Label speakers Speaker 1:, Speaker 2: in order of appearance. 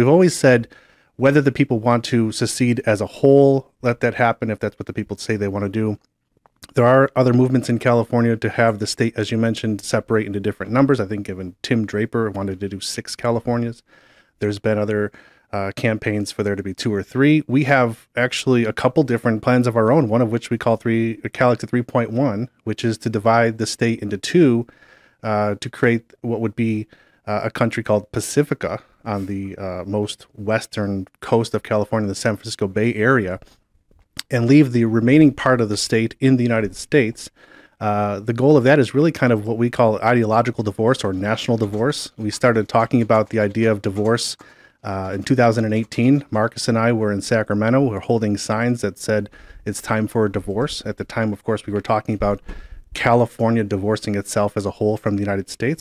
Speaker 1: we've always said whether the people want to secede as a whole, let that happen if that's what the people say they want to do. There are other movements in California to have the state, as you mentioned, separate into different numbers. I think even Tim Draper wanted to do six Californias. There's been other uh, campaigns for there to be two or three. We have actually a couple different plans of our own, one of which we call three Calica 3.1, which is to divide the state into two uh, to create what would be uh, a country called Pacifica on the uh, most western coast of California, the San Francisco Bay Area, and leave the remaining part of the state in the United States. Uh, the goal of that is really kind of what we call ideological divorce or national divorce. We started talking about the idea of divorce uh, in 2018, Marcus and I were in Sacramento. We were holding signs that said it's time for a divorce. At the time, of course, we were talking about California divorcing itself as a whole from the United States.